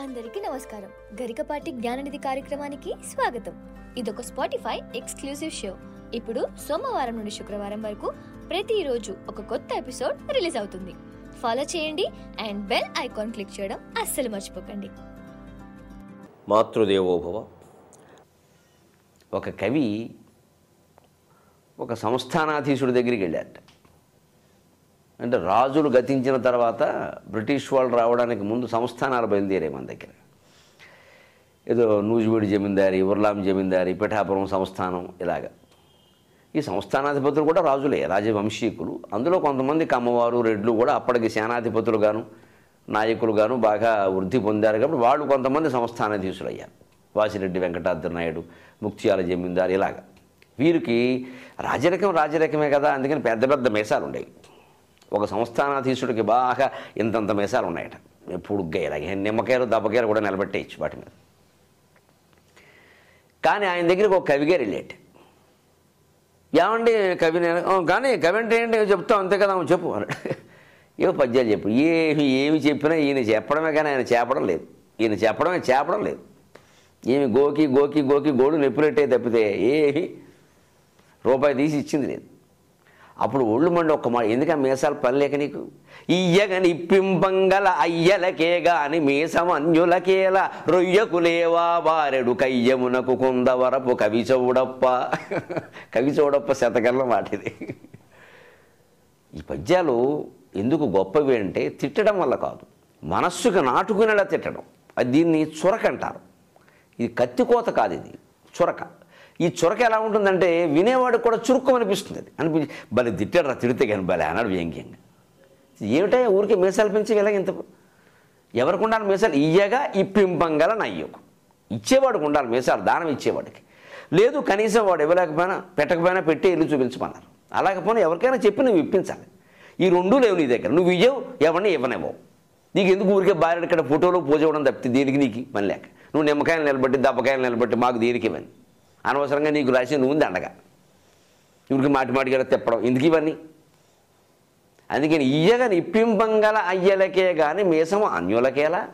అందరికీ నమస్కారం. గరికపాటి జ్ఞాననిధి కార్యక్రమానికి స్వాగతం. ఇదొక స్పాటిఫై ఎక్స్క్లూసివ్ షో. ఇప్పుడు సోమవారం నుండి శుక్రవారం వరకు ప్రతిరోజు ఒక కొత్త ఎపిసోడ్ రిలీజ్ అవుతుంది. ఫాలో చేయండి అండ్ బెల్ ఐకాన్ క్లిక్ చేయడం అస్సలు మర్చిపోకండి. మాతృదేవోభవ. ఒక కవి ఒక సంస్థానాధీశుడి దగ్గరికి వెళ్ళాడు అంటే రాజులు గతించిన తర్వాత బ్రిటిష్ వాళ్ళు రావడానికి ముందు సంస్థానాలు బయలుదేరే మన దగ్గర. ఏదో నూజివీడు జమీందారి ఉర్లాం జమీందారి పిఠాపురం సంస్థానం ఇలాగా. ఈ సంస్థానాధిపతులు కూడా రాజులే రాజవంశీకులు. అందులో కొంతమంది కమ్మవారు రెడ్లు కూడా అప్పటికి సేనాధిపతులుగాను నాయకులుగాను బాగా వృద్ధి పొందారు కాబట్టి వాళ్ళు కొంతమంది సంస్థానాధీశులు అయ్యారు వాసిరెడ్డి వెంకటాద్రి నాయుడు ముక్త్యాల జమీందారు ఇలాగా. వీరికి రాజరికం రాజరికమే కదా అందుకని పెద్ద పెద్ద మీసాలు ఉండేవి ఒక సంస్థానాధీశుడికి బాగా ఇంతంత మేసాలు ఉన్నాయట. పొడుగ్గా ఇలాగే నిమ్మకాయలు దెబ్బకాయలు కూడా నిలబెట్టేయచ్చు వాటి మీద. కానీ ఆయన దగ్గరికి ఒక కవిగారు వెళ్ళేట. ఏమండి కవి నేను? కానీ కవి అంటే ఏంటి? చెప్తాం అంతే కదా చెప్పు అన్నాడు. ఏవో పద్యాలు చెప్పు. ఏమి ఏమి చెప్పినా ఈయన చెప్పడమే కానీ ఆయన చేపడం లేదు. ఈయన చెప్పడమే చేపడం లేదు. ఏమి గోకి గోకి గోకి గోడు నెప్పులెట్టే తప్పితే ఏమి రూపాయి తీసి ఇచ్చింది లేదు. అప్పుడు ఒళ్ళు మండి ఒక్క మాట ఎందుకంటే మీసాలు పని లేక నీకు ఇయ్యగని పింపంగల అయ్యలకేగా అని మీసమన్యులకేల రొయ్యకులేవా బారెడు కయ్యమునకు కుందవరపు కవి చౌడప్ప. కవి చౌడప్ప శతకర్ల మాటిది ఈ పద్యాలు ఎందుకు గొప్పవి అంటే తిట్టడం వల్ల కాదు. మనస్సుకు నాటుకునేలా తిట్టడం. అది దీన్ని చురక అంటారు. ఇది కత్తికోత కాదు ఇది. చురక. ఈ చురక ఎలా ఉంటుందంటే వినేవాడికి కూడా చురుకు అనిపిస్తుంది అది అనిపించి భలే తిట్టాడు రా తిడితే కానీ భలే అన్నాడు వ్యంగ్యంగా. ఏమిటా ఊరికే మీసాలు పెంచి వెళ్ళగా ఇంత ఎవరికి ఉండాలి మీసాలు? ఇయ్యగా ఇప్పింపంగల నయ్యకు. ఇచ్చేవాడికి ఉండాలి మీసాలు దానం ఇచ్చేవాడికి. లేదు కనీసం వాడు ఇవ్వలేకపోయినా పెట్టకపోయినా పెట్టి ఇల్లు చూపించమన్నారు. అలాగపోయినా ఎవరికైనా చెప్పి నువ్వు ఇప్పించాలి. ఈ రెండూ లేవు నీ దగ్గర. నువ్వు ఇయ్యవు ఎవరిని ఇవ్వనివ్వవు. నీకు ఎందుకు ఊరికే భార్య ఇక్కడ ఫోటోలో పూజ ఇవ్వడం తప్పితే దీనికి నీకు? పని లేక నువ్వు నిమ్మకాయలు నిలబట్టి దెబ్బకాయలు నిలబట్టి మాకు దీనికి ఇవ్వని? అనవసరంగా నీకు రాసి నువ్వు ఉంది అండగా ఇవిడికి మాటి మాటిగా తిప్పడం. ఎందుకు ఇవన్నీ? అందుకని ఇయ్యగా ఇప్పింపంగల అయ్యలకే కానీ మీసం అన్యులకేలా?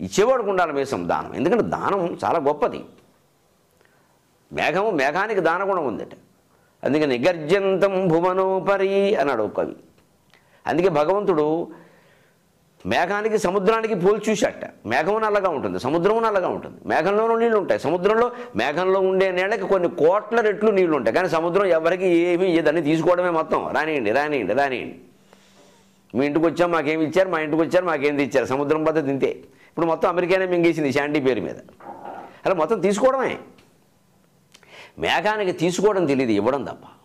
ఇచ్చేవాడుకు ఉండాలి మీసం దానం. ఎందుకంటే దానం చాలా గొప్పది. మేఘము మేఘానికి దానగుణం ఉందట. అందుకని గర్జంతం భువనోపరి అన్నాడు కవి. అందుకే భగవంతుడు మేఘానికి సముద్రానికి పోల్చి చూశాట. మేఘము నల్లగా ఉంటుంది సముద్రము నల్లగా ఉంటుంది. మేఘంలోనూ నీళ్ళు ఉంటాయి. సముద్రంలో మేఘంలో ఉండే నీళ్ళకి కొన్ని కోట్ల రెట్లు నీళ్ళు ఉంటాయి. కానీ సముద్రం ఎవరికి ఏమీ దాన్ని తీసుకోవడమే మొత్తం. రానియండి రానియండి రానియండి. మీ ఇంటికి వచ్చాం మాకేమి ఇచ్చారు? మా ఇంటికి వచ్చారు మాకేం ఇచ్చారు? సముద్రం పద్ధతి తింతే ఇప్పుడు మొత్తం అమెరికానే మింగేసింది శాండీ పేరు మీద. అలా మొత్తం తీసుకోవడమే. మేఘానికి తీసుకోవడం తెలియదు ఇవ్వడం తప్ప.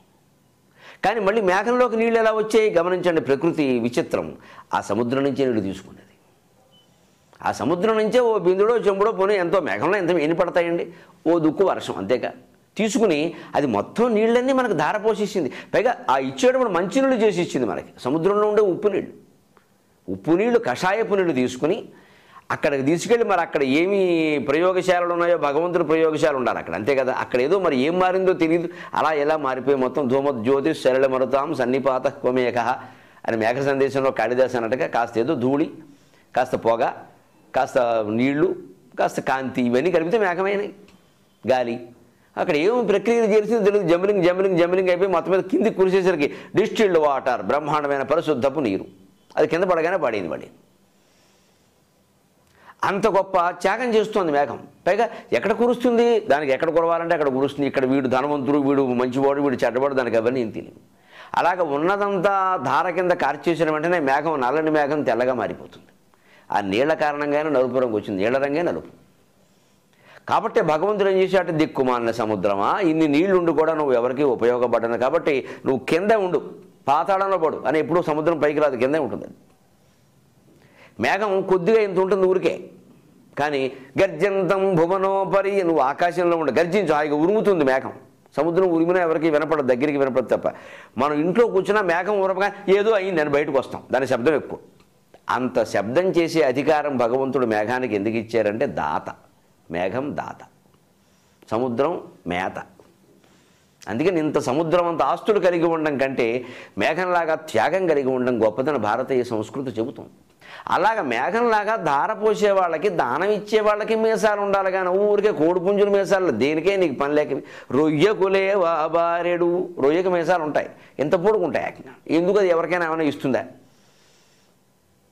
కానీ మళ్ళీ మేఘంలోకి నీళ్ళు ఎలా వచ్చాయి? గమనించండి ప్రకృతి విచిత్రం. ఆ సముద్రం నుంచే నీళ్ళు తీసుకున్నది ఆ సముద్రం నుంచే ఓ బిందుడో చెంబుడో పోనీ ఎంతో మేఘంలో ఎంత ఎన్ని పడతాయండి? ఓ దుక్కు వర్షం అంతేగా. తీసుకుని అది మొత్తం నీళ్ళన్నీ మనకు ధారపోసేసింది పైగా ఆ ఇచ్చేటప్పుడు మంచినీళ్ళు చేసి ఇచ్చింది మనకి. సముద్రంలో ఉండే ఉప్పు నీళ్ళు. ఉప్పు నీళ్ళు కషాయపు నీళ్ళు తీసుకుని అక్కడికి తీసుకెళ్ళి మరి అక్కడ ఏమి ప్రయోగశాలలు ఉన్నాయో భగవంతుడి ప్రయోగశాల ఉండాలి అక్కడ. అంతే కదా? అక్కడ ఏదో మరి ఏం మారిందో తెలియదు అలా ఎలా మారిపోయి మొత్తం ధూమ జ్యోతి శరళ మరుతాం సన్నిపాత కోమేక అని మేఘ సందేశంలో కాళిదాస్ అన్నట్టుగా కాస్త ఏదో ధూళి కాస్త పొగ కాస్త నీళ్ళు కాస్త కాంతి ఇవన్నీ కలిపితే మేఘమైనవి. గాలి. అక్కడ ఏం ప్రక్రియలు చేసిందో తెలియదు. జంబలింగ్ జంబలింగ్ జంబలింగ్ అయిపోయి మొత్తం మీద కిందికి కురిసేసరికి డిస్టిల్డ్ వాటర్ బ్రహ్మాండమైన పరిశుద్ధపు నీరు. అది కింద పడగానే పడింది పడింది అంత గొప్ప త్యాగం చేస్తోంది మేఘం. పైగా ఎక్కడ కురుస్తుంది? దానికి ఎక్కడ కురవాలంటే అక్కడ కురుస్తుంది. ఇక్కడ వీడు ధనవంతుడు వీడు మంచివాడు వీడు చెడ్డవాడు దానికి అవన్నీ తెలియదు. అలాగ ఉన్నదంతా ధార కింద కార్చేసిన వెంటనే మేఘం నల్లని మేఘం తెల్లగా మారిపోతుంది. ఆ నీళ్ళ కారణంగానే నలుపు రంగు వచ్చింది. నీళ్ళ రంగే నలుపు. కాబట్టి భగవంతుడు ఏం చేశాడు? దిక్కుమాలిన సముద్రమా? ఇన్ని నీళ్ళుండి కూడా నువ్వు ఎవరికి ఉపయోగపడ్డాను కాబట్టి నువ్వు కిందే ఉండు. పాతాళంలో పడు. అని ఎప్పుడూ సముద్రం పైకి రాదు. కిందే ఉంటుంది మేఘం కొద్దిగా ఇంత ఉంటుంది ఊరికే. కానీ గర్జంతం భువనోపరి నువ్వు ఆకాశంలో ఉండి గర్జించు హాయిగా ఉరుముతుంది మేఘం. సముద్రం ఉరిమినా ఎవరికి వినపడదు దగ్గరికి వినపడదు తప్ప. మనం ఇంట్లో కూర్చున్నా మేఘం ఉరపగా ఏదో అయింది నేను బయటకు వస్తాం. దాని శబ్దం ఎక్కువ. అంత శబ్దం చేసే అధికారం భగవంతుడు మేఘానికి ఎందుకు ఇచ్చారంటే దాత. మేఘం దాత. సముద్రం మేత. అందుకని ఇంత సముద్రం అంత ఆస్తులు కలిగి ఉండడం కంటే మేఘంలాగా త్యాగం కలిగి ఉండడం గొప్పదని భారతీయ సంస్కృతి చెబుతుంది. అలాగ మేఘంలాగా ధార పోసే వాళ్ళకి దానం ఇచ్చే వాళ్ళకి మీసాలు ఉండాలి కానీ ఊరికే కోడిపుంజుల మీసాలు దేనికే నీకు పని లేక రొయ్యకులే బారెడు రొయ్యకు మీసాలు ఉంటాయి. ఎంత పొడుగుంటాయి ఏకంగా ఎందుకు అది ఎవరికైనా ఏమైనా ఇస్తుందా?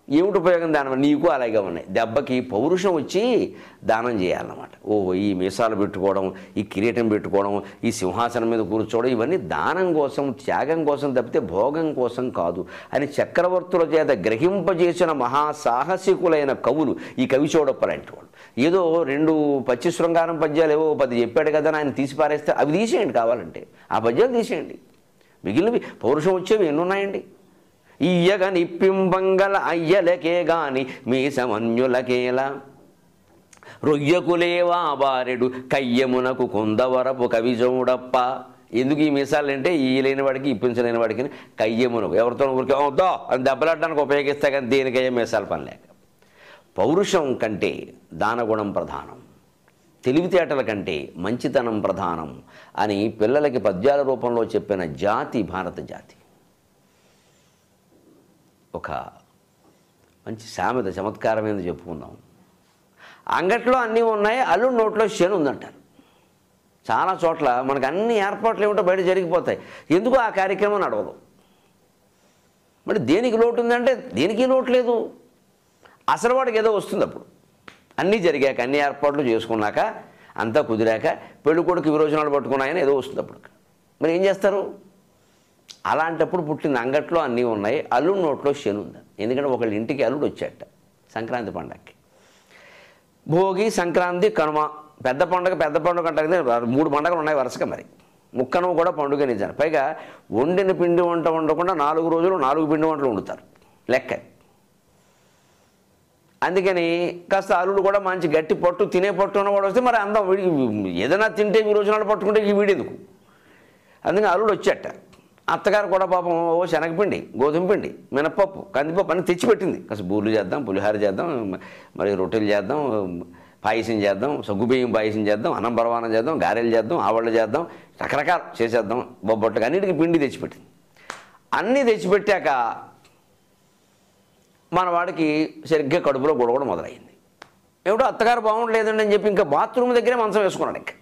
ఏమిటి ఉపయోగం దాని నీకు అలాగే ఉన్నాయి. దెబ్బకి పౌరుషం వచ్చి దానం చేయాలన్నమాట. ఓ ఈ మీసాలు పెట్టుకోవడం ఈ కిరీటం పెట్టుకోవడం ఈ సింహాసనం మీద కూర్చోవడం ఇవన్నీ దానం కోసం త్యాగం కోసం తప్పితే భోగం కోసం కాదు. అని చక్రవర్తుల చేత గ్రహింపజేసిన మహాసాహసికులైన కవులు ఈ కవి చూడప్పలాంటి వాళ్ళు. ఏదో రెండు పచ్చి శృంగారం పద్యాలు ఏవో పది చెప్పాడు కదా ఆయన తీసి పారేస్తే అవి తీసేయండి కావాలంటే. ఆ పద్యాలు తీసేయండి. మిగిలినవి పౌరుషం వచ్చేవి ఎన్నున్నాయండి? ఉన్నాయండి ఇయ్యగ నిప్పింబంగల అయ్యలకే గాని మీ సమన్యులకేలా రొయ్యకులేవా బారెడు కయ్యమునకు కొందవరపు కవిజముడప్ప. ఎందుకు ఈ మీసాలు అంటే ఈ లేని వాడికి ఇప్పించలేని వాడికి కయ్యమునకు. ఎవరితో ఊరికే వద్దా అని దెబ్బలాడడానికి ఉపయోగిస్తే కానీ దేనికయ్యే మీసాలు పని లేక. పౌరుషం కంటే దానగుణం ప్రధానం. తెలివితేటల కంటే మంచితనం ప్రధానం అని పిల్లలకి పద్యాల రూపంలో చెప్పిన జాతి భారత జాతి. ఒక మంచి సామెత చమత్కారమైన చెప్పుకుందాం. అంగట్లో అన్నీ ఉన్నాయి అల్లుడి నోట్లో శని ఉందంటారు. చాలా చోట్ల మనకు అన్ని ఏర్పాట్లు ఏమిటో బయట జరిగిపోతాయి. ఎందుకు ఆ కార్యక్రమం నడవదు మరి దేనికి లోటు ఉందంటే దేనికి లోటు లేదు? అసలు వాడికి ఏదో వస్తుంది అప్పుడు. అన్నీ జరిగాక అన్ని ఏర్పాట్లు చేసుకున్నాక అంతా కుదిరాక పెళ్ళికొడుకు విరోజనాలు విరోచనాలు పట్టుకున్నాయని ఏదో వస్తుంది అప్పుడు. మరి ఏం చేస్తారు? అలాంటప్పుడు పుట్టిన అంగట్లో అన్నీ ఉన్నాయి. అల్లుడు నోట్లో శని ఉంది. ఎందుకంటే ఒకళ్ళ ఇంటికి అల్లుడు వచ్చాట సంక్రాంతి పండగకి భోగి సంక్రాంతి కనుమ. పెద్ద పండుగ పెద్ద పండుగ అంటారు మూడు పండుగలు ఉన్నాయి వరుసగా మరి. ముక్కను కూడా పండుగ నిజాను. పైగా వండిన పిండి వంట వండకుండా నాలుగు రోజులు నాలుగు పిండి వంటలు వండుతారు. లెక్క అందుకని కాస్త అల్లుడు కూడా మంచి గట్టి పట్టు తినే పట్టు ఉన్నవాడు వస్తే మరి అందం ఏదైనా తింటే ఈ రోజునాలు పట్టుకుంటే ఈ వీడెందుకు? అందుకని అల్లుడు వచ్చాట అత్తగారు కూడా పాపం ఓ శనగపిండి గోధుమ పిండి మినపప్పు కందిపప్పు అని తెచ్చిపెట్టింది. కాస్త బూర్లు చేద్దాం పులిహార చేద్దాం మరి రొట్టెలు చేద్దాం పాయసం చేద్దాం సగ్గుబియ్యం పాయసం చేద్దాం అన్నం పరవానం చేద్దాం గారెలు చేద్దాం ఆవళ్ళు చేద్దాం రకరకాలు చేసేద్దాం బొబ్బట్టుగా అన్నిటికీ పిండి తెచ్చిపెట్టింది. అన్నీ తెచ్చిపెట్టాక మన వాడికి సరిగ్గా కడుపులో గొడవడం మొదలైంది. ఏమిటో అత్తగారు బాగుండలేదండి అని చెప్పి ఇంకా బాత్రూమ్ దగ్గరే మంచం వేసుకున్నాడు ఇంకా.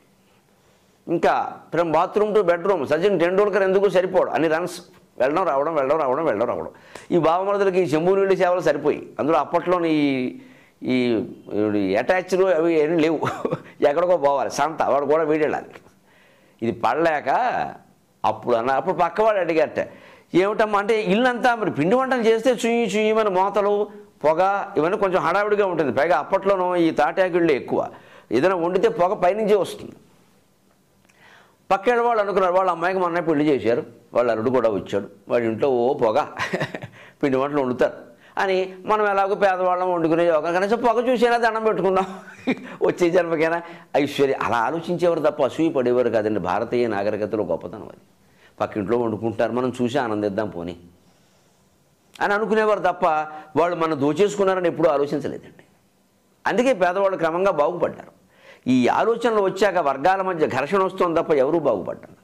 ఇంకా from bathroom to bedroom Sachin Tendulkar ఎందుకు సరిపోడు? అన్ని రన్స్ వెళ్ళడం రావడం వెళ్ళడం రావడం వెళ్ళడం రావడం. ఈ బావమరుదులకి ఈ చెంబు నీళ్ళు సేవలు సరిపోయి అందులో అప్పట్లోని ఈ ఈ అటాచ్లు అవి ఏం లేవు. ఎక్కడికో పోవాలి సంత వాడు కూడా వీడెళ్ళాలి. ఇది పడలేక అప్పుడు అన్న అప్పుడు పక్కవాడు అడిగట ఏమిటమ్మా అంటే ఇల్లంతా మరి పిండి వంటలు చేస్తే చుయ్యి చుయ్యమని మోతలు పొగ ఇవన్నీ కొంచెం హడావిడిగా ఉంటుంది. పైగా అప్పట్లోనూ ఈ తాటాకిళ్ళు ఎక్కువ. ఏదైనా వండితే పొగ పైనుంచే వస్తుంది. పక్కేడు వాళ్ళు అనుకున్నారు వాళ్ళ అమ్మాయికి మొన్న పెళ్ళి చేశారు వాళ్ళ అరుడు కూడా వచ్చాడు వాడి ఇంట్లో ఓ పొగ పిండి వంటలు వండుతారు. అని మనం ఎలాగో పేదవాళ్ళం వండుకునే యోగం కనీసం పొగ చూసేనా దండం పెట్టుకుందాం. వచ్చే జన్మకైనా ఐశ్వర్య అలా ఆలోచించేవారు తప్ప అసూయ పడేవారు కాదండి. భారతీయ నాగరికతలో గొప్పతనం అది. పక్కింట్లో వండుకుంటారు మనం చూసి ఆనందిద్దాం పోనీ అని అనుకునేవారు తప్ప వాళ్ళు మనం దోచేసుకున్నారని ఎప్పుడూ ఆలోచించలేదండి. అందుకే పేదవాళ్ళు క్రమంగా బాగుపడ్డారు. ఈ ఆలోచనలు వచ్చాక వర్గాల మధ్య ఘర్షణ వస్తుంది తప్ప ఎవరూ బాగుపడ్డారు.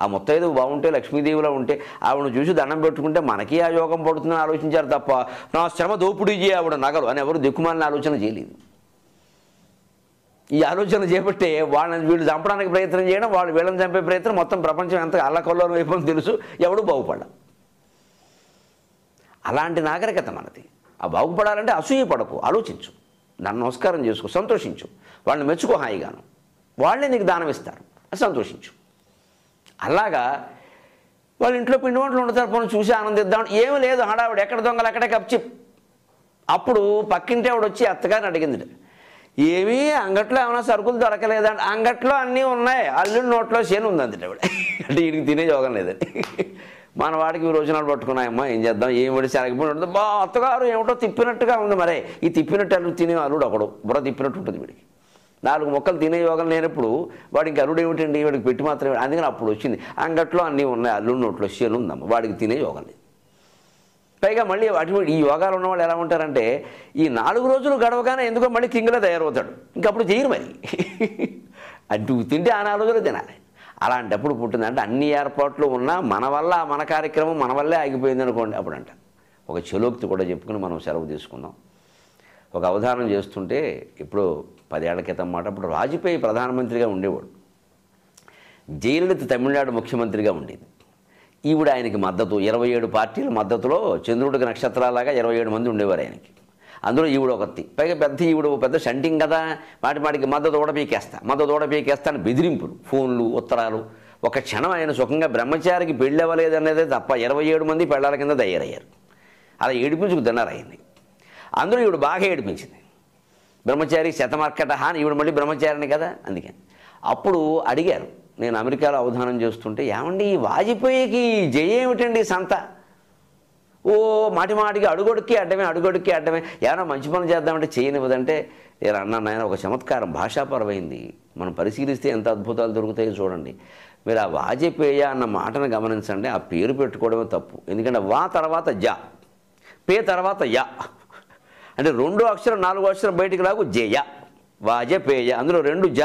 ఆ ముత్తైదు బాగుంటే లక్ష్మీదేవిలో ఉంటే ఆవిడను చూసి దండం పెట్టుకుంటే మనకి ఆ యోగం పడుతుందని ఆలోచించారు తప్ప నా శ్రమ దోపిడీ చేయ ఆవిడ నగలు అని ఎవరు దిక్కుమాలని ఆలోచన చేయలేదు. ఈ ఆలోచన చేపట్టే వాళ్ళని వీళ్ళు చంపడానికి ప్రయత్నం చేయడం వాళ్ళు వీళ్ళని చంపే ప్రయత్నం మొత్తం ప్రపంచం ఎంత అల్లకొల్లం వైపు తెలుసు ఎవడు బాగుపడ అలాంటి నాగరికత మనది. ఆ బాగుపడాలంటే అసూయ పడకు ఆలోచించు. దాన్ని నమస్కారం చేసుకో సంతోషించు. వాళ్ళని మెచ్చుకో హాయిగాను. వాళ్ళే నీకు దానం ఇస్తారు. సంతోషించు. అలాగా వాళ్ళ ఇంట్లో పిండి వంటలు వండుతారు పోనీ చూసి ఆనందిద్దాం. ఏమీ లేదు హడావిడ. ఎక్కడ దొంగలు అక్కడే కప్చి అప్పుడు పక్కింటి ఆవిడ వచ్చి అత్తగారిని అడిగింది. ఏమీ అంగట్లో ఏమైనా సరుకులు దొరకలేదండి అంగట్లో అన్నీ ఉన్నాయి. అల్లుడి నోట్లో చేను ఉందండి ఆవిడ. అంటే వీడికి తినే యోగం లేదండి. మన వాడికి ఈ రోజునాలు పట్టుకున్నాయమ్మా ఏం చేద్దాం? ఏం పడి శనగపిండి ఉంటుంది? బా అత్తగారు ఏమిటో తిప్పినట్టుగా ఉంది మరే. ఈ తిప్పినట్టు అల్లుడు తినే అల్లుడు ఒకడు. బుర్ర తిప్పినట్టు ఉంటుంది వీడికి. నాలుగు మొక్కలు తినే యోగం లేనప్పుడు వాడికి అల్లుడు ఏమిటండి? వాడికి పెట్టి మాత్రమే అందుకని అప్పుడు వచ్చింది. అంగట్లో అన్నీ ఉన్నాయి. అల్లుడు నోట్లో చేను ఉందమ్మ. వాడికి తినే యోగం లేదు. పైగా మళ్ళీ అటువంటి ఈ యోగాలు ఉన్నవాళ్ళు ఎలా ఉంటారంటే ఈ నాలుగు రోజులు గడవగానే ఎందుకో మళ్ళీ కింగ్లో తయారవుతాడు. ఇంకప్పుడు చేయరు మరి. అటు తింటే ఆ నాలుగు రోజులు తినాలి. అలాంటప్పుడు పుట్టిందంటే అన్ని ఏర్పాట్లు ఉన్నా మన వల్ల మన కార్యక్రమం మన వల్లే ఆగిపోయింది అనుకోండి. అప్పుడు అంట ఒక చెలోక్తి కూడా చెప్పుకుని మనం సెలవు తీసుకుందాం. ఒక అవధానం చేస్తుంటే ఇప్పుడు పదేళ్ళ క్రితం మాట అప్పుడు వాజ్పేయి ప్రధానమంత్రిగా ఉండేవాడు. జయలలిత తమిళనాడు ముఖ్యమంత్రిగా ఉండేది. ఈవిడ ఆయనకి మద్దతు. ఇరవై ఏడు పార్టీల మద్దతులో చంద్రుడికి నక్షత్రాలాగా ఇరవై ఏడు మంది ఉండేవారు ఆయనకి. అందులో ఈవిడ ఒకటి పైగా పెద్ద ఈవిడ పెద్ద షంటింగ్ కదా. వాటి మాటికి మద్దతు కూడా పీకేస్తా. మద్దతు కూడా పీకేస్తా అని బెదిరింపులు ఫోన్లు ఉత్తరాలు. ఒక క్షణం ఆయన సుఖంగా బ్రహ్మచారికి పెళ్ళి అవ్వలేదనేదే తప్ప ఇరవై ఏడు మంది పెళ్ళాల కింద తయారయ్యారు. అలా ఏడిపించుకు తిన్నారు ఆయన్ని అందులో ఈవిడ బాగా ఏడిపించింది. బ్రహ్మచారి శతమర్కట హాని ఈవిడ మళ్ళీ బ్రహ్మచారిని కదా అందుకని అప్పుడు అడిగారు. నేను అమెరికాలో అవధానం చేస్తుంటే ఏమండి ఈ వాజ్పేయికి జయ ఏమిటండి సంత? ఓ మాటి మాటికి అడుగొడుక్కి అడ్డమే అడుగొడుక్కి అడ్డమే. ఏమైనా మంచి పనులు చేద్దామంటే చేయనివ్వదంటే నేను అన్నాను ఆయన ఒక చమత్కారం భాషాపరమైంది. మనం పరిశీలిస్తే ఎంత అద్భుతాలు దొరుకుతాయో చూడండి. మీరు ఆ వాజపేయ అన్న మాటను గమనించండి ఆ పేరు పెట్టుకోవడమే తప్పు. ఎందుకంటే వా తర్వాత జా పే తర్వాత యా. అంటే రెండు అక్షరం నాలుగు అక్షరం బయటికి రాకు జయ. వాజపేయ అందులో రెండు జ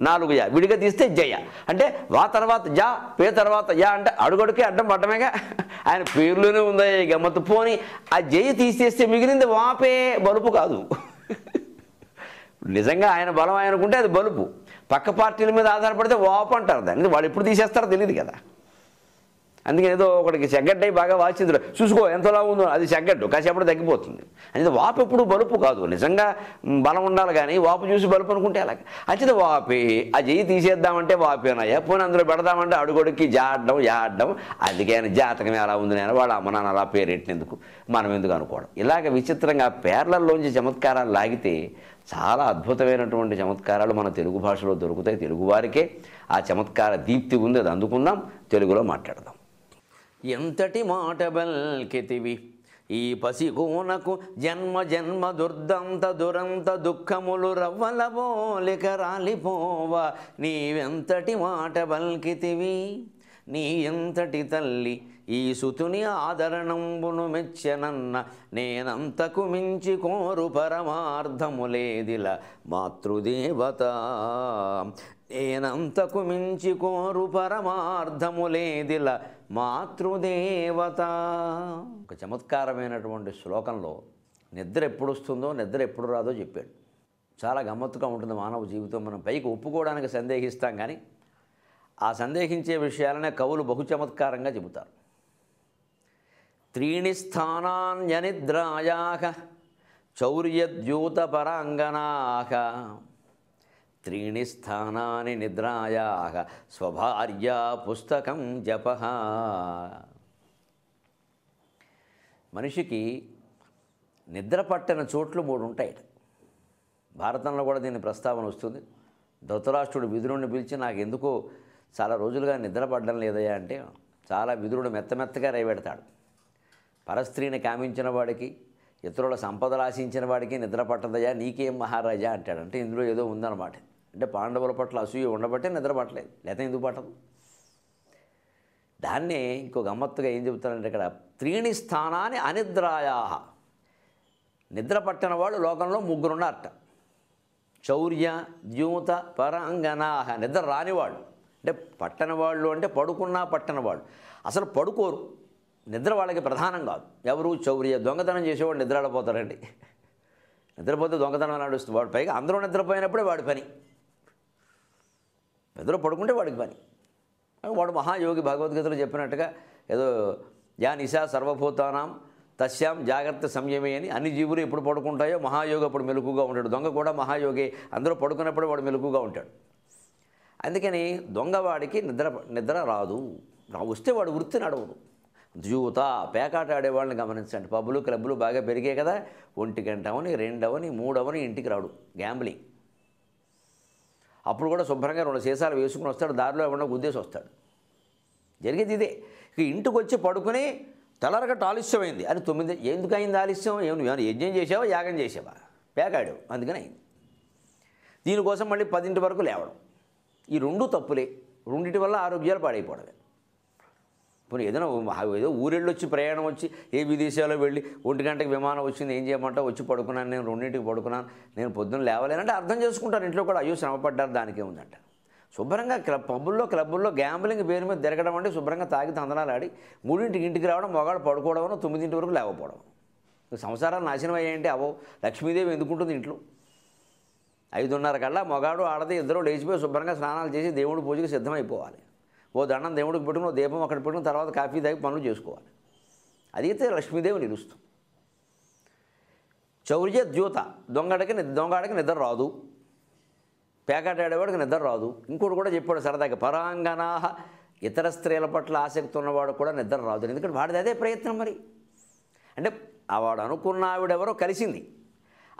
నాలుగు జ విడిగా తీస్తే జయ అంటే వా తర్వాత జా పే తర్వాత యా అంటే అడుగడుకే అడ్డం పడ్డమేగా. ఆయన పేర్లోనే ఉందా గమ్మత్తు పోని ఆ జయ తీసేస్తే మిగిలింది వాపే బలుపు కాదు. నిజంగా ఆయన బలం ఆయనకుంటే అది బలుపు. పక్క పార్టీల మీద ఆధారపడితే వాపు అంటారు దాన్ని. వాళ్ళు ఎప్పుడు తీసేస్తారో తెలియదు కదా. అందుకని ఏదో ఒకటికి సెగ్గడ్డై బాగా వాచింది చూసుకో ఎంతలా ఉందో. అది సెగ్గడ్డు కాసేపటి తగ్గిపోతుంది. అనేది వాపు ఎప్పుడు బలుపు కాదు. నిజంగా బలం ఉండాలి కానీ వాపు చూసి బలుపు అనుకుంటే అలాగే అయితే వాపే ఆ చెయ్యి తీసేద్దామంటే వాపేనయ్యా పోనీ అందులో పెడదామంటే అడుగొడికి జాడడం యాడడం. అందుకే జాతకం ఎలా ఉంది నేను వాళ్ళ అమ్మ నాన్న అలా పేరెట్టినందుకు మనం ఎందుకు అనుకోవడం? ఇలాగ విచిత్రంగా పేర్లల్లోంచి చమత్కారాలు లాగితే చాలా అద్భుతమైనటువంటి చమత్కారాలు మన తెలుగు భాషలో దొరుకుతాయి. తెలుగువారికే ఆ చమత్కార దీప్తి ఉంది. అది అందుకుందాం. తెలుగులో మాట్లాడదాం. ఎంతటి మాట బల్కెతివి? ఈ పసిగోనకు జన్మ జన్మ దుర్దంత దురంత దుఃఖములు రవ్వలబోలిక రాలిపోవా? నీవెంతటి మాట బల్కితివి? నీ ఎంతటి తల్లి ఈ సుతుని ఆదరణంబును మెచ్చనన్న నేనంతకు మించి కోరు పరమార్థములేదిల మాతృదేవత. నేనంతకు మించి కోరు పరమార్థములేదిల మాతృదేవత. ఒక చమత్కారమైనటువంటి శ్లోకంలో నిద్ర ఎప్పుడు వస్తుందో నిద్ర ఎప్పుడు రాదో చెప్పాడు. చాలా గమ్మత్తుగా ఉంటుంది మానవ జీవితం. మనం పైకి ఒప్పుకోవడానికి సందేహిస్తాం కానీ ఆ సందేహించే విషయాలనే కవులు బహు చమత్కారంగా చెబుతారు. త్రీణి స్థానాన్యనిద్రాయాహ చౌర్యద్యూత పరాంగనాహ త్రీణి స్థానాన్ని నిద్రాయా స్వభార్యా పుస్తకం జప మనిషికి నిద్ర పట్టిన చోట్లు మూడు ఉంటాయి. భారతంలో కూడా దీని ప్రస్తావన వస్తుంది. ధృతరాష్ట్రుడు విధురుణ్ణి పిలిచి నాకు ఎందుకో చాలా రోజులుగా నిద్ర పడడం లేదయ్యా అంటే చాలా విధురుడు మెత్త మెత్తగా రేవెడతాడు పరస్త్రీని కామించిన వాడికి ఇతరుల సంపదలు ఆశించిన వాడికి నిద్ర పట్టదయ్యా నీకేం మహారాజా అంటాడు. అంటే ఇందులో ఏదో ఉందన్నమాట. అంటే పాండవుల పట్ల అసూయ ఉండబట్టే నిద్ర పట్టలేదు. ఎందుకు పట్టదు? దాన్నే ఇంకో గమ్మత్తుగా ఏం చెబుతారంటే ఇక్కడ త్రీణి స్థానాన్ని అనిద్రాయా నిద్ర పట్టిన వాళ్ళు లోకంలో ముగ్గురున్నారట. చౌర్య ద్యూత పరంగనాహ. నిద్ర రానివాళ్ళు. అంటే పట్టని వాళ్ళు అంటే పడుకున్నా పట్టనవాళ్ళు అసలు పడుకోరు. నిద్ర వాళ్ళకి ప్రధానం కాదు. ఎవరు? చౌర్య. దొంగతనం చేసేవాడు నిద్రపోతారండి నిద్రపోతే దొంగతనం నడుస్తుంది. వాడు పైగా అందరూ నిద్రపోయినప్పుడే వాడి పని. నిద్ర పడుకుంటే వాడికి పని. వాడు మహాయోగి భగవద్గీతలో చెప్పినట్టుగా ఏదో యా నిశా సర్వభూతానాం తస్యాం జాగ్రత్త సంయమే అని అన్ని జీవులు ఎప్పుడు పడుకుంటాయో మహాయోగి అప్పుడు మెలకుగా ఉంటాడు. దొంగ కూడా మహాయోగి. అందరూ పడుకున్నప్పుడు వాడు మెలకుగా ఉంటాడు. అందుకని దొంగవాడికి నిద్ర నిద్ర రాదు. వస్తే వాడు వృత్తి నడవడు. జూత పేకాట ఆడేవాళ్ళని గమనించండి. పబ్బులు క్లబ్బులు బాగా పెరిగాయి కదా. ఒంటి గంట అవని రెండవని మూడవని ఇంటికి రాడు. గ్యాంబ్లింగ్. అప్పుడు కూడా శుభ్రంగా రెండు సీసాలు వేసుకుని వస్తాడు దారిలో ఎవరన్నా గుద్దేసి వస్తాడు. జరిగేది ఇదే. ఇక ఇంటికి వచ్చి పడుకుని తెల్లరగట్ట ఆలస్యమైంది అని తొమ్మిది ఎందుకు అయింది ఆలస్యం? ఏమి ఏమైనా యజ్ఞం చేసావా? యాగం చేసావా? పేకాడు అందుకని అయింది. దీనికోసం మళ్ళీ పదింటి వరకు లేవడం. ఈ రెండు తప్పులే. రెండింటి వల్ల ఆరోగ్యాలు పాడైపోవడమే. పోనీ ఏదైనా ఏదో ఊరెళ్ళి వచ్చి ప్రయాణం వచ్చి ఏ విదేశాల్లో వెళ్ళి ఒంటి గంటకి విమానం వచ్చింది ఏం చేయమంటావు? వచ్చి పడుకున్నాను నేను రెండింటికి పడుకున్నాను నేను పొద్దున్న లేవలేనంటే అర్థం చేసుకుంటాను ఇంట్లో కూడా అయ్యో శ్రమ పడ్డారు దానికే ఉందంట. శుభ్రంగా క్లబ్ పబ్బుల్లో క్లబ్బుల్లో గ్యాంబ్లింగ్ పేరు మీద తిరగడం అంటే శుభ్రంగా తాగి తందనాలు ఆడి మూడింటికి ఇంటికి రావడం మొగాడు పడుకోవడం తొమ్మిదింటి వరకు లేకపోవడం సంసారాలు నాశనం అయ్యాయంటే అవో లక్ష్మీదేవి ఎందుకుంటుంది ఇంట్లో? ఐదున్నర కల్లా మొగాడు ఆడది ఇద్దరు లేచిపోయి శుభ్రంగా స్నానాలు చేసి దేవుడి పూజకి సిద్ధమైపోవాలి. ఓ దండం దేవుడికి పెట్టుకుని ఓ దీపం అక్కడ పెట్టుకుని తర్వాత కాఫీ తాగి పనులు చేసుకోవాలి. అదిగితే లక్ష్మీదేవి నిలుస్తుంది. చౌర్య ద్యూత దొంగడికి ని- దొంగడికి నిద్ర రాదు. పేకాటాడేవాడికి నిద్ర రాదు. ఇంకోటి కూడా చెప్పాడు సరదాగా పరాంగనా ఇతర స్త్రీల పట్ల ఆసక్తి ఉన్నవాడు కూడా నిద్ర రాదు. ఎందుకంటే వాడిది అదే ప్రయత్నం మరి. అంటే ఆ వాడు అనుకున్న ఆవిడెవరో కలిసింది.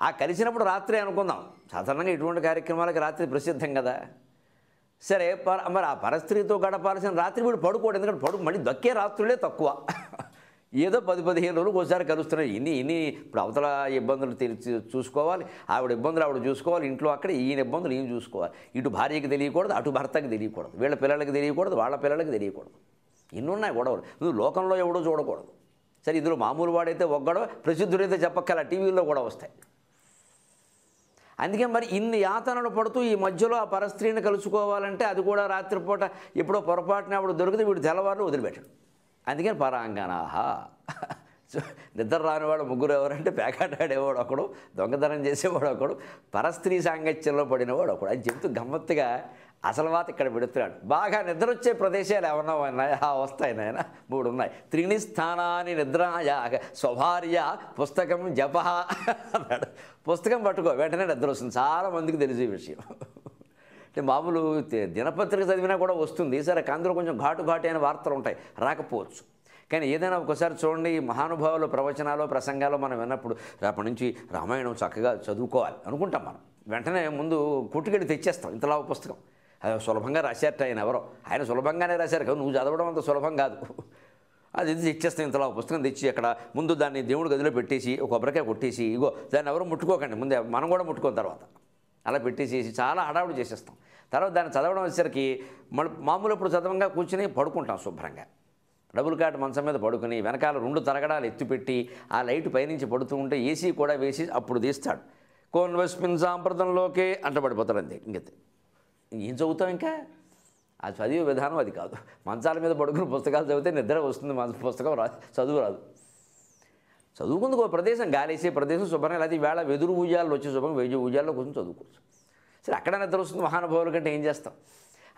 ఆ కలిసినప్పుడు రాత్రి అనుకుందాం. సాధారణంగా ఇటువంటి కార్యక్రమాలకి రాత్రి ప్రసిద్ధం కదా. సరే మరి ఆ పరస్త్రీతో గడపాల్సిన రాత్రి వీడు పడుకోడు. ఎందుకంటే పడుకు మళ్ళీ దక్కే రాత్రులే తక్కువ. ఏదో పది పదిహేను రోజులు ఒకసారి కలుస్తున్నాయి. ఇన్ని ఇన్ని ఇప్పుడు అవతల ఇబ్బందులు తెలిసి చూసుకోవాలి. ఆవిడ ఇబ్బందులు ఆవిడ చూసుకోవాలి. ఇంట్లో అక్కడ ఈయన ఇబ్బందులు ఈయన చూసుకోవాలి. ఇటు భార్యకి తెలియకూడదు అటు భర్తకి తెలియకూడదు. వీళ్ళ పిల్లలకి తెలియకూడదు వాళ్ళ పిల్లలకి తెలియకూడదు. ఇన్ని ఉన్నాయి గొడవలు. నువ్వు లోకంలో ఎవడో చూడకూడదు. సరే ఇందులో మామూలు వాడైతే ఒక గొడవ ప్రసిద్ధుడైతే చెప్పక్కల టీవీల్లో కూడా వస్తాయి అందుకే మరి ఇన్ని యాతనలు పడుతూ ఈ మధ్యలో ఆ పరస్త్రీని కలుసుకోవాలంటే అది కూడా రాత్రిపూట ఎప్పుడో పొరపాటున అప్పుడు దొరికితే వీడు తెల్లవారులు వదిలిపెట్టాడు. అందుకని పరాంగనాహ నిద్ర రానివాడు ముగ్గురు ఎవరంటే పేకాటాడేవాడు ఒకడు దొంగతనం చేసేవాడు ఒకడు పరస్త్రీ సాంగత్యంలో పడినవాడు ఒకడు. అని చెప్తూ గమ్మత్తుగా అసలు వాత ఇక్కడ పెడుతున్నాడు బాగా నిద్ర వచ్చే ప్రదేశాలు ఏమన్నా ఉన్నాయా? వస్తాయి నాయన. మూడు ఉన్నాయి. త్రిని స్థానాన్ని నిద్రాయ స్వభార్య పుస్తకం జప అన్నాడు. పుస్తకం పట్టుకో వెంటనే నిద్ర వస్తుంది. చాలా మందికి తెలిసే విషయం. అంటే మామూలు దినపత్రిక చదివినా కూడా వస్తుంది. సరే అందులో కొంచెం ఘాటు ఘాటు అయిన వార్తలు ఉంటాయి. రాకపోవచ్చు. కానీ ఏదైనా ఒకసారి చూడండి ఈ మహానుభావుల ప్రవచనాలు ప్రసంగాలు మనం విన్నప్పుడు రేపటి నుంచి రామాయణం చక్కగా చదువుకోవాలి అనుకుంటాం మనం. వెంటనే ముందు కుట్టుకెళ్ళి తెచ్చేస్తాం. ఇంతలా పుస్తకం. అది సులభంగా రాశారట ఆయన ఎవరో. ఆయన సులభంగానే రాశారు కదా నువ్వు చదవడం అంత సులభం కాదు. అది ఇది తెచ్చేస్తాను ఇంతలా పుస్తకం తెచ్చి అక్కడ ముందు దాన్ని దేవుడి గదిలో పెట్టేసి ఒక కొబ్బరికాయ కొట్టేసి ఇగో దాన్ని ఎవరు ముట్టుకోకండి ముందే మనం కూడా ముట్టుకున్న తర్వాత. అలా పెట్టేసేసి చాలా హడావుడి చేసేస్తాం. తర్వాత దాన్ని చదవడం వచ్చేసరికి మళ్ళీ మామూలు ఇప్పుడు చదవంగా కూర్చుని పడుకుంటాం శుభ్రంగా. డబుల్ కాట్ మంచం మీద పడుకుని వెనకాల రెండు తరగడాలు ఎత్తిపెట్టి ఆ లైట్ పైనుంచి పడుతూ ఉంటే ఏసీ కూడా వేసి అప్పుడు తీస్తాడు. కోన్వెస్పిన్ సాంప్రదంలోకే అంటబడిపోతాడు అంతే ఇంకైతే. ఏం చదువుతాం ఇంకా? ఆ చదివే విధానం అది కాదు. మంచాల మీద పడుకుని పుస్తకాలు చదివితే నిద్ర వస్తుంది మన పుస్తకం రాదు చదువు రాదు. చదువుకుందుకు ఒక ప్రదేశం గాలేసే ప్రదేశం శుభ్రంగా లేకపోతే వేళ వెదురు ఊజాల్లో వచ్చే శుభ్రంగా వెయ్యి ఊజాల్లో కూర్చొని చదువుకోవచ్చు. సరే అక్కడ నిద్ర వస్తుంది మహానుభావుల కంటే ఏం చేస్తాం?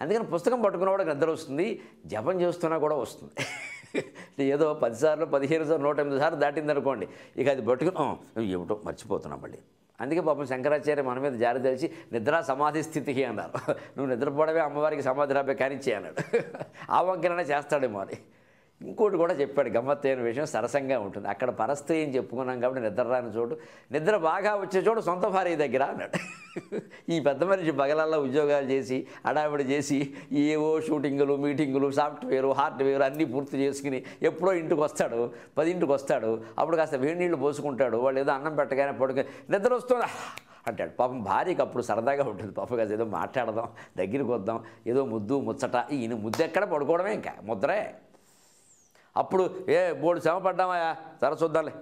అందుకని పుస్తకం పట్టుకున్నవాడికి నిద్ర వస్తుంది జపం చేస్తున్నా కూడా వస్తుంది. ఏదో పదిసార్లు పదిహేను సార్లు నూట ఎనిమిది సార్లు దాటింది అనుకోండి ఇక అది పట్టుకుని ఏమిటో మర్చిపోతున్నాం మళ్ళీ. అందుకే పాపం శంకరాచార్య మన మీద జారి తెలిసి నిద్ర సమాధి స్థితికి అన్నారు. నువ్వు నిద్రపోవడమే అమ్మవారికి సమాధి రాబే కానిచ్చే అన్నాడు. ఆ వంకననే చేస్తాడేమో అని. ఇంకోటి కూడా చెప్పాడు గమ్మత్తైన విషయం సరసంగా ఉంటుంది. అక్కడ పరస్త్రీ అని చెప్పుకున్నాం కాబట్టి నిద్ర రాని చోటు. నిద్ర బాగా వచ్చే చోటు సొంత భార్య దగ్గర అన్నాడు. ఈ పెద్ద మనిషి బగలల్లో ఉద్యోగాలు చేసి హడావిడి చేసి ఏవో షూటింగులు మీటింగులు సాఫ్ట్వేర్ హార్డ్వేర్ అన్నీ పూర్తి చేసుకుని ఎప్పుడో ఇంటికి వస్తాడు పదింటికి వస్తాడు. అప్పుడు కాస్త వేడి నీళ్ళు పోసుకుంటాడు. వాళ్ళు ఏదో అన్నం పెట్టగానే పడుకు నిద్ర వస్తుందా. అంటాడు. పాపం భార్యకి అప్పుడు సరదాగా ఉంటుంది. పాపం కాదు ఏదో మాట్లాడదాం దగ్గరికి వద్దాం ఏదో ముద్దు ముచ్చట ఈయన ముద్దు ఎక్కడ పడుకోవడమే ఇంకా ముద్రే. అప్పుడు ఏ బోడు శ్రమ పడ్డామయ్యా తర్వాత చూద్దాంలే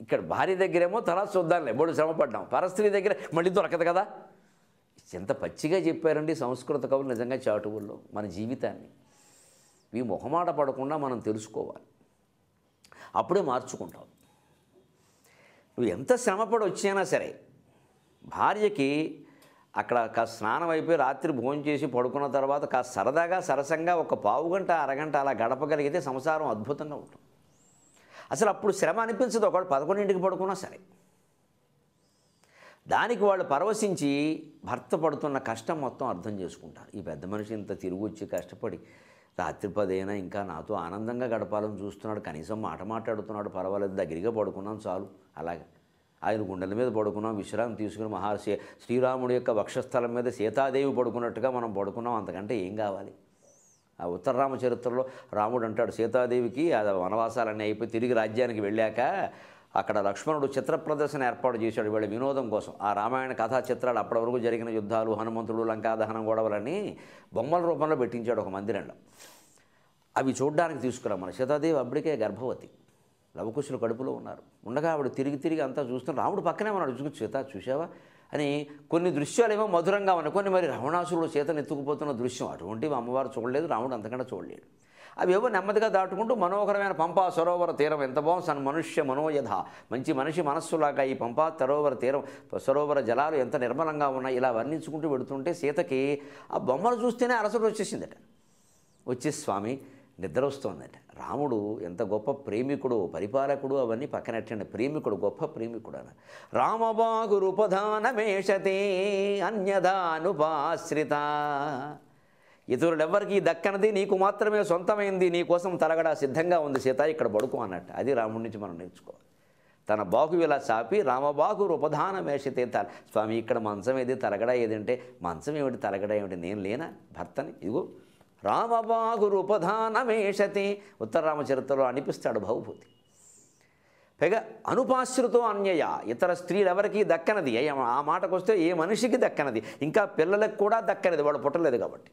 ఇక్కడ భార్య దగ్గరేమో తర్వాత చూద్దాంలే బోడు శ్రమ పడ్డాం పరస్త్రీ దగ్గర మళ్ళీ దొరకదు కదా. ఎంత పచ్చిగా చెప్పారండి సంస్కృత కవులు నిజంగా చాటువుల్లో మన జీవితాన్ని. ఈ మొహమాట పడకుండా మనం తెలుసుకోవాలి. అప్పుడే మార్చుకుంటాం. నువ్వు ఎంత శ్రమపడి వచ్చినా సరే భార్యకి అక్కడ కాస్త స్నానం అయిపోయి రాత్రి భోజనం చేసి పడుకున్న తర్వాత కాస్త సరదాగా సరసంగా ఒక పావు గంట అరగంట అలా గడపగలిగితే సంసారం అద్భుతంగా ఉంటుంది. అసలు అప్పుడు శ్రమ అనిపించదు. ఒకడు పదకొండింటికి పడుకున్నా సరే. దానికి వాళ్ళు పరవశించి భర్త పడుతున్న కష్టం మొత్తం అర్థం చేసుకుంటారు. ఈ పెద్ద మనిషి ఇంత తిరిగి వచ్చి కష్టపడి రాత్రి పదైనా ఇంకా నాతో ఆనందంగా గడపాలని చూస్తున్నాడు. కనీసం మాట మాట్లాడుతున్నాడు. పర్వాలేదు దగ్గరగా పడుకున్నాం చాలు. అలాగే. ఆయన గుండెల మీద పడుకున్నాం విశ్రాంతి తీసుకుని మహర్షి శ్రీరాముడి యొక్క వక్షస్థలం మీద సీతాదేవి పడుకున్నట్టుగా మనం పడుకున్నాం. అంతకంటే ఏం కావాలి? ఆ ఉత్తర రామచరిత్రలో రాముడు అంటాడు సీతాదేవికి అది వనవాసాలన్నీ అయిపోయి తిరిగి రాజ్యానికి వెళ్ళాక అక్కడ లక్ష్మణుడు చిత్ర ప్రదర్శన ఏర్పాటు చేశాడు వీళ్ళ వినోదం కోసం. ఆ రామాయణ కథా చిత్రాలు అప్పటి వరకు జరిగిన యుద్ధాలు హనుమంతుడు లంకాదహనం గొడవలని బొమ్మల రూపంలో పెట్టించాడు ఒక మందిరంలో. అవి చూడ్డానికి తీసుకురమ్మని సీతాదేవి అప్పటికే గర్భవతి. లవకుశులు కడుపులో ఉన్నారు. ఉండగా ఆవిడ తిరిగి తిరిగి అంతా చూస్తున్న రాముడు పక్కనే ఉన్నాడు. చూసుకు సీత చూసావా అని కొన్ని దృశ్యాలేమో మధురంగా ఉన్నాయి. కొన్ని మరి రావణాసురుడు చేతను ఎత్తుకుపోతున్న దృశ్యం. అటువంటివి అమ్మవారు చూడలేదు రాముడు అంతకంటే చూడలేడు. అవి ఏవో నెమ్మదిగా దాటుకుంటూ మనోహరమైన పంపా సరోవర తీరం ఎంత బాగుంది. సన్ మనుష్య మనోయధ. మంచి మనిషి మనస్సులాగా ఈ పంపా సరోవర తీరం సరోవర జలాలు ఎంత నిర్మలంగా ఉన్నాయి. ఇలా వర్ణించుకుంటూ వెడుతుంటే సీతకి ఆ బొమ్మలు చూస్తేనే అలసట వచ్చేసిందట. వచ్చే స్వామి నిద్ర వస్తోందట రాముడు ఎంత గొప్ప ప్రేమికుడు పరిపాలకుడు అవన్నీ పక్కనట్టండి. ప్రేమికుడు గొప్ప ప్రేమికుడు అని రామబాగు రూపధానమేషతే అన్యదానుపాశ్రిత. ఇతరులెవ్వరికి దక్కనది నీకు మాత్రమే సొంతమైంది నీ కోసం తలగడ సిద్ధంగా ఉంది సీత ఇక్కడ పడుకో అన్నట్టు. అది రాముడి నుంచి మనం నేర్చుకోవాలి. తన బాకు ఇలా చాపి రామబాకు రూపధాన మేషతే తల. స్వామి ఇక్కడ మంచం ఏది తలగడ ఏదంటే మంచం ఏమిటి తలగడ ఏమిటి? నేను లేనా? భర్తని? ఇదిగో రామబాగు రూపధాన ఉత్తర రామచరిత్రలో అనిపిస్తాడు భవభూతి పైగా అనుపాశ్రుతో అన్యయ ఇతర స్త్రీలు ఎవరికి దక్కనది ఆ మాటకు వస్తే ఏ మనిషికి దక్కనది? ఇంకా పిల్లలకు కూడా దక్కనది. వాడు పుట్టలేదు కాబట్టి.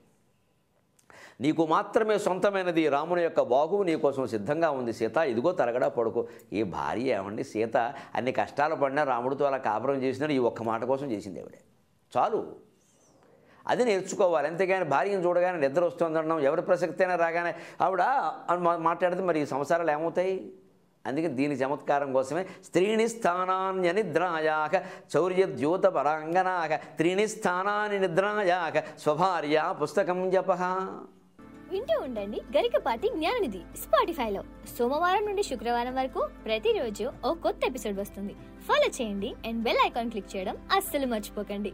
నీకు మాత్రమే సొంతమైనది రాముని యొక్క బాహువు నీకోసం సిద్ధంగా ఉంది సీత. ఇదిగో తరగడా పడుకో. ఈ భార్య ఏమండి? సీత అన్ని కష్టాలు పడినా రాముడితో అలా కాపురం చేసినా ఈ ఒక్క మాట కోసం చేసింది ఆవిడే చాలు. అది నేర్చుకోవాలి. అంతేగాని భార్యను చూడగానే నిద్ర వస్తుందనడం ఎవరి ప్రసక్తి అయినా రాగానే ఆవిడ మాట్లాడితే మరి ఈ సంసారాలు ఏమవుతాయి? అందుకే దీని చమత్కారం కోసమే స్త్రీని స్థానాన్య నిద్రాయాక చౌర్య ద్యోత పరాంగనాక త్రీని స్థానాన్ని నిద్రాయాక స్వభార్య పుస్తకం జప. వింటూ ఉండండి గరికపాటి జ్ఞాననిధి స్పాటిఫైలో. సోమవారం నుండి శుక్రవారం వరకు ప్రతిరోజు ఓ కొత్త ఎపిసోడ్ వస్తుంది. ఫాలో చేయండి అండ్ బెల్ ఐకాన్ క్లిక్ చేయడం అస్సలు మర్చిపోకండి.